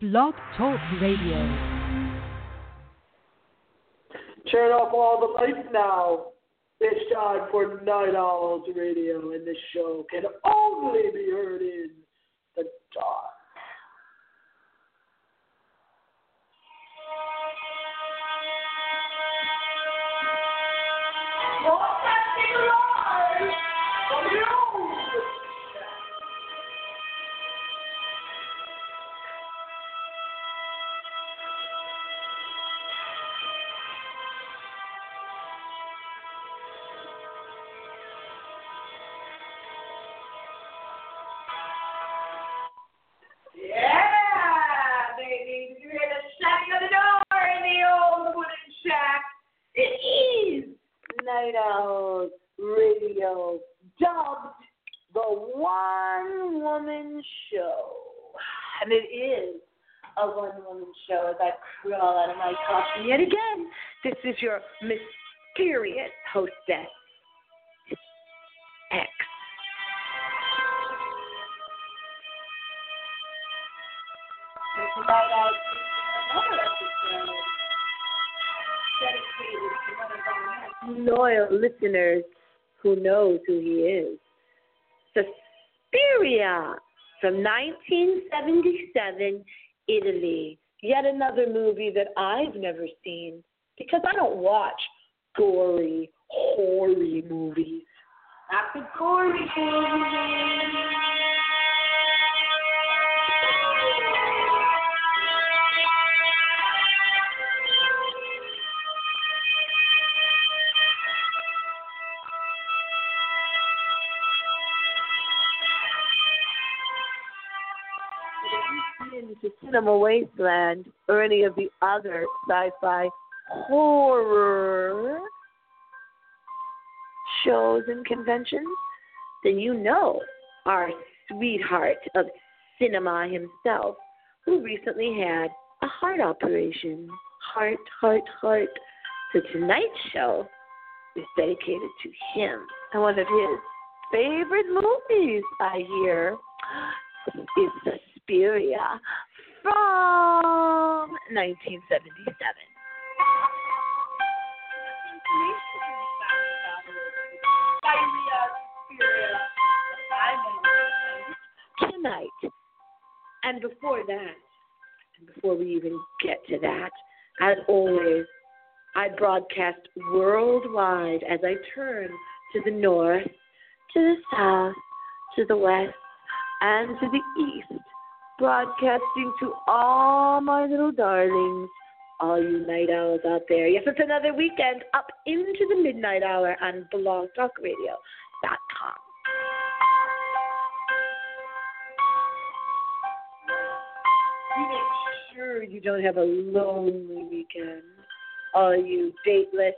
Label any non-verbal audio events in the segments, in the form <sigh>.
Blog Talk Radio. Turn off all the lights now. It's time for Night Owls Radio, and this show can only be heard in Dubbed the One Woman Show. And it is a one woman show as I crawl out of my coffin yet again. This is your mysterious hostess, X. Loyal listeners who knows who he is. Suspiria from 1977, Italy. Yet another movie that I've never seen because I don't watch gory, hoary movies. Not the gory movies. Cinema Wasteland or any of the other sci-fi horror shows and conventions, then you know our sweetheart of cinema himself, who recently had a heart operation. Heart, heart, heart. So tonight's show is dedicated to him and one of his favorite movies, I hear, is Suspiria from 1977. Tonight, and before that, and before we even get to that, as always, I broadcast worldwide as I turn to the north, to the south, to the west, and to the east, broadcasting to all my little darlings, all you night owls out there. Yes, it's another weekend up into the midnight hour on blogtalkradio.com. You make sure you don't have a lonely weekend. All you dateless,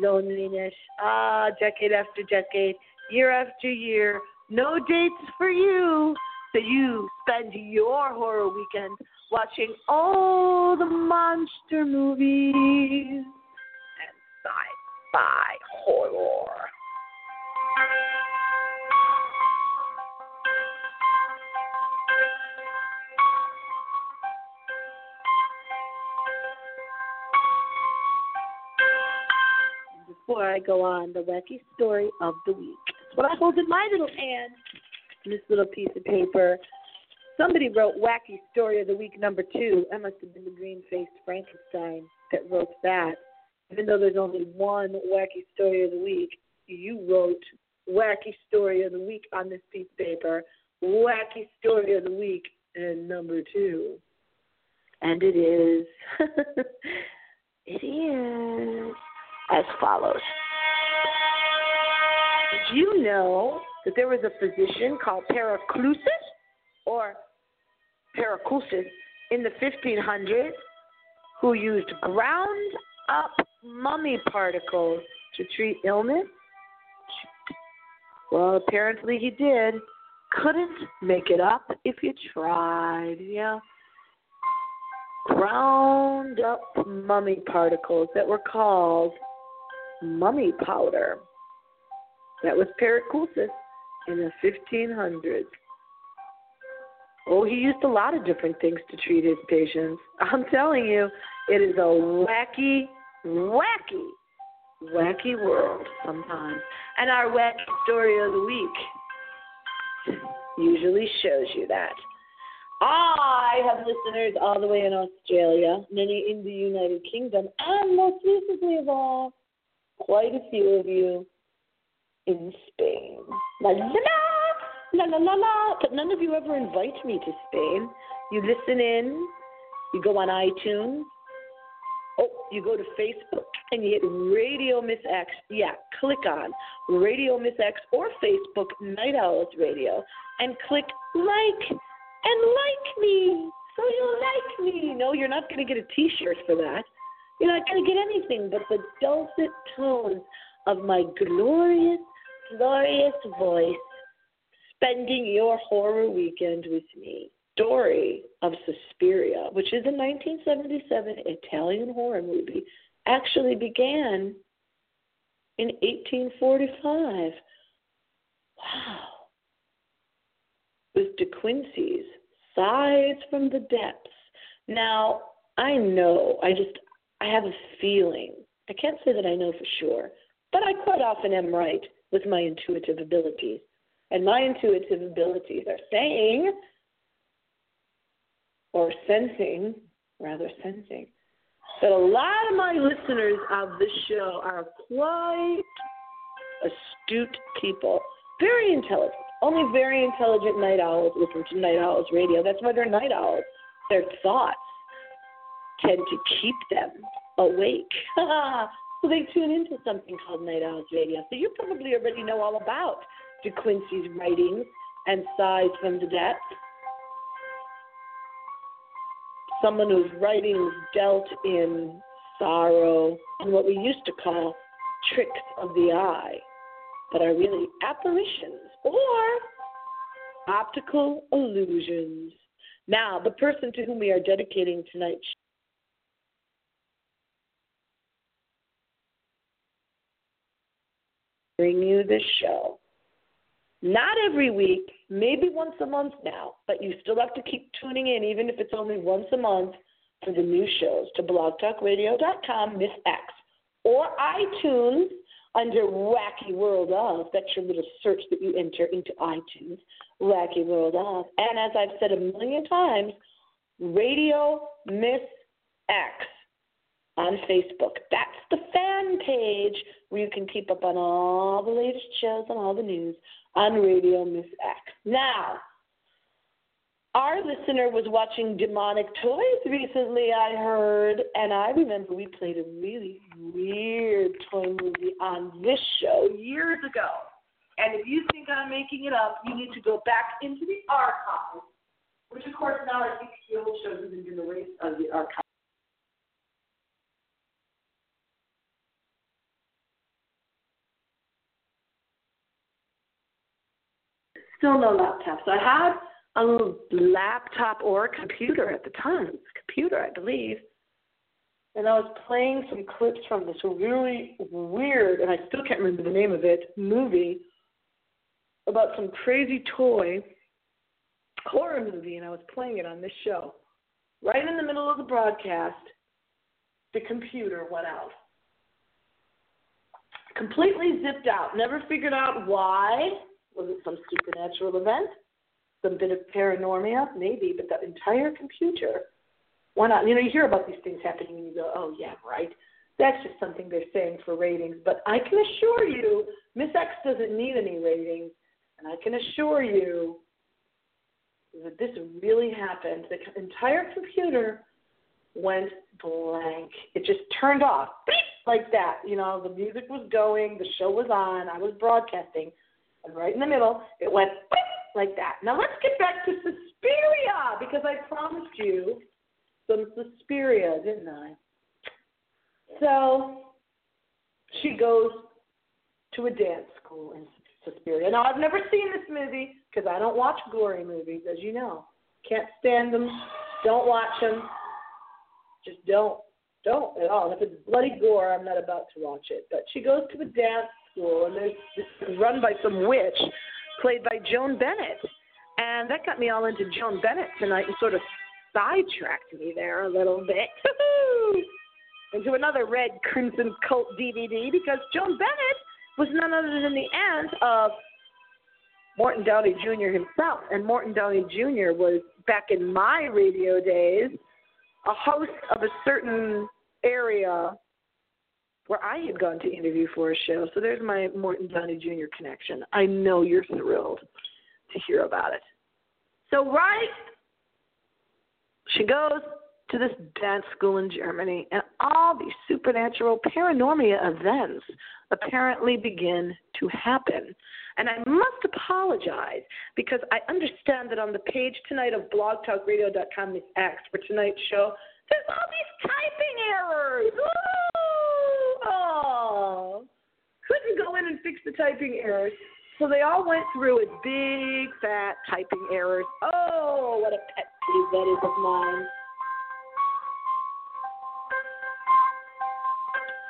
loneliness, ah, decade after decade, year after year, no dates for you. So you spend your horror weekend watching all the monster movies and sci-fi horror. Before I go on, the wacky story of the week. It's what I hold in my little hand this little piece of paper. Somebody wrote Wacky Story of the Week number two. That must have been the green faced Frankenstein that wrote that. Even though there's only one Wacky Story of the Week, you wrote Wacky Story of the Week on this piece of paper. Wacky Story of the Week and number two. And it is, <laughs> it is as follows. Did you know that there was a physician called Paracelsus or Paracelsus in the 1500s who used ground up mummy particles to treat illness? Well, apparently he did. Couldn't make it up if you tried. Yeah. Ground up mummy particles that were called mummy powder. That was Paracelsus in the 1500s. Oh, he used a lot of different things to treat his patients. <laughs> I'm telling you, it is a wacky, wacky, wacky world sometimes. And our wacky story of the week usually shows you that. I have listeners all the way in Australia, many in the United Kingdom, and most recently of all, quite a few of you in Spain. La la la, la la la. But none of you ever invite me to Spain. You listen in, you go on iTunes, oh, you go to Facebook, and you hit Radio Miss X. Yeah, click on Radio Miss X or Facebook Night Owls Radio and click like and like me. So you like me. No, you're not going to get a t shirt for that. You're not going to get anything but the dulcet tones of my glorious, glorious voice spending your horror weekend with me. Story of Suspiria, which is a 1977 Italian horror movie, actually began in 1845. Wow. With De Quincey's Sighs from the Depths. Now, I know, I just, I have a feeling. I can't say that I know for sure, but I quite often am right with my intuitive abilities. And my intuitive abilities are saying, or sensing, rather sensing, that a lot of my listeners of this show are quite astute people, very intelligent. Only very intelligent night owls listen to night owls radio. That's why they're night owls. Their thoughts tend to keep them awake. <laughs> they tune into something called Night Owls Radio. So you probably already know all about De Quincey's writings and Sighs from the Depths. Someone whose writings dealt in sorrow and what we used to call tricks of the eye, but are really apparitions or optical illusions. Now, the person to whom we are dedicating tonight's bring you the show. Not every week, maybe once a month now, but you still have to keep tuning in, even if it's only once a month, for the new shows to blogtalkradio.com, Miss X, or iTunes under Wacky World of. That's your little search that you enter into iTunes, Wacky World of. And as I've said a million times, Radio Miss X on Facebook. That's the fan page where you can keep up on all the latest shows and all the news on Radio Miss X. Now, our listener was watching Demonic Toys recently, I heard, and I remember we played a really weird toy movie on this show years ago. And if you think I'm making it up, you need to go back into the archives, which of course now I think the old shows have been erased of the archives. Still no laptop. So I had a laptop or a computer at the time, computer, I believe. And I was playing some clips from this really weird, and I still can't remember the name of it, movie about some crazy toy horror movie, and I was playing it on this show. Right in the middle of the broadcast, the computer went out. Completely zipped out. Never figured out why. Was it some supernatural event? Some bit of paranormia? Maybe, but the entire computer why not? You know, you hear about these things happening and you go, oh, yeah, right. That's just something they're saying for ratings. But I can assure you, Miss X doesn't need any ratings. And I can assure you that this really happened. The entire computer went blank. It just turned off beep, like that. You know, the music was going, the show was on, I was broadcasting, and right in the middle, it went like that. Now let's get back to Suspiria because I promised you some Suspiria, didn't I? So she goes to a dance school in Suspiria. Now, I've never seen this movie because I don't watch gory movies, as you know. Can't stand them. Don't watch them. Just don't. Don't at all. If it's bloody gore, I'm not about to watch it. But she goes to a dance school, and this run by some witch, played by Joan Bennett. And that got me all into Joan Bennett tonight and sort of sidetracked me there a little bit <laughs> into another red crimson cult DVD because Joan Bennett was none other than the aunt of Morton Downey Jr. himself. And Morton Downey Jr. was, back in my radio days, a host of a certain area where I had gone to interview for a show. So there's my Morton Downey Jr. connection. I know you're thrilled to hear about it. So, right, she goes to this dance school in Germany, and all these supernatural paranormia events apparently begin to happen. And I must apologize because I understand that on the page tonight of blogtalkradio.com, Miss X, for tonight's show, there's all these typing errors. Oh, couldn't go in and fix the typing errors. So they all went through as big, fat typing errors. Oh, what a pet peeve that is of mine.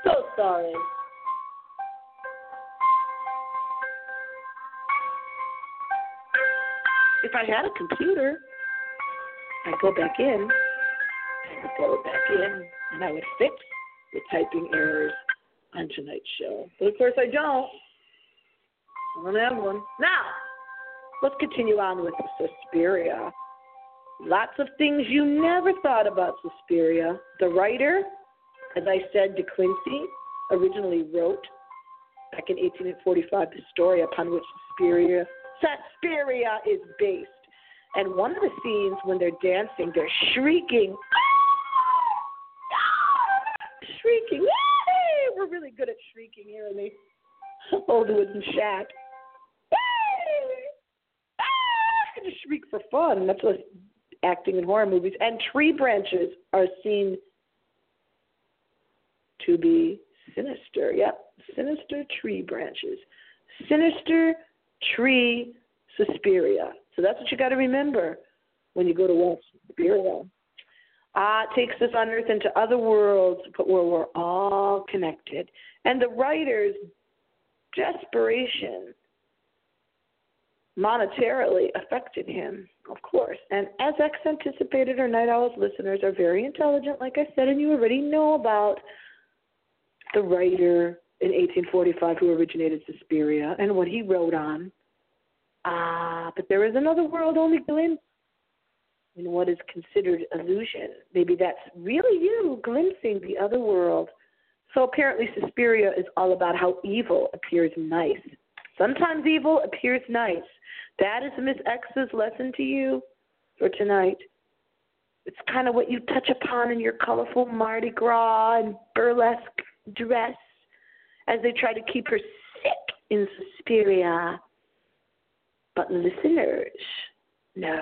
So sorry. If I had a computer, I'd go back in, I would go back in, and I would fix the typing errors on tonight's show. But of course, I don't. I don't have one. Now, let's continue on with Suspiria. Lots of things you never thought about Suspiria. The writer, as I said, De Quincey, originally wrote back in 1845 the story upon which Suspiria Suspiria is based. And one of the scenes when they're dancing, they're shrieking, <gasps> shrieking. We're really good at shrieking here in the <laughs> old wooden shack. Ah! Ah! Just shriek for fun. That's what acting in horror movies. And tree branches are seen to be sinister. Yep, sinister tree branches. Sinister tree Suspiria. So that's what you got to remember when you go to watch Suspiria. Ah, it takes us on Earth into other worlds, but where we're all connected. And the writer's desperation monetarily affected him, of course. And as X anticipated, our Night Owls listeners are very intelligent, like I said, and you already know about the writer in 1845 who originated Suspiria and what he wrote on. Ah, but there is another world only glimpsed in what is considered illusion. Maybe that's really you glimpsing the other world. So apparently, Suspiria is all about how evil appears nice. Sometimes evil appears nice. That is Miss X's lesson to you for tonight. It's kind of what you touch upon in your colorful Mardi Gras and burlesque dress as they try to keep her sick in Suspiria. But listeners, no.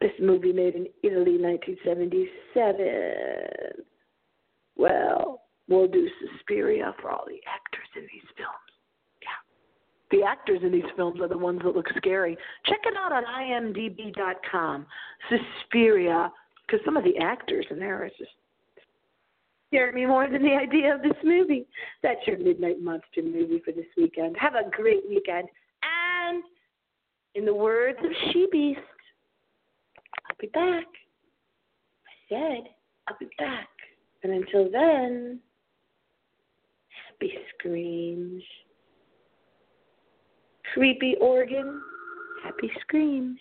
This movie made in Italy, 1977. Well, we'll do Suspiria for all the actors in these films. Yeah. The actors in these films are the ones that look scary. Check it out on imdb.com. Suspiria, because some of the actors in there are just scared me more than the idea of this movie. That's your Midnight Monster movie for this weekend. Have a great weekend. And in the words of She be back. I said I'll be back. And until then, happy screams. Creepy organ, happy screams.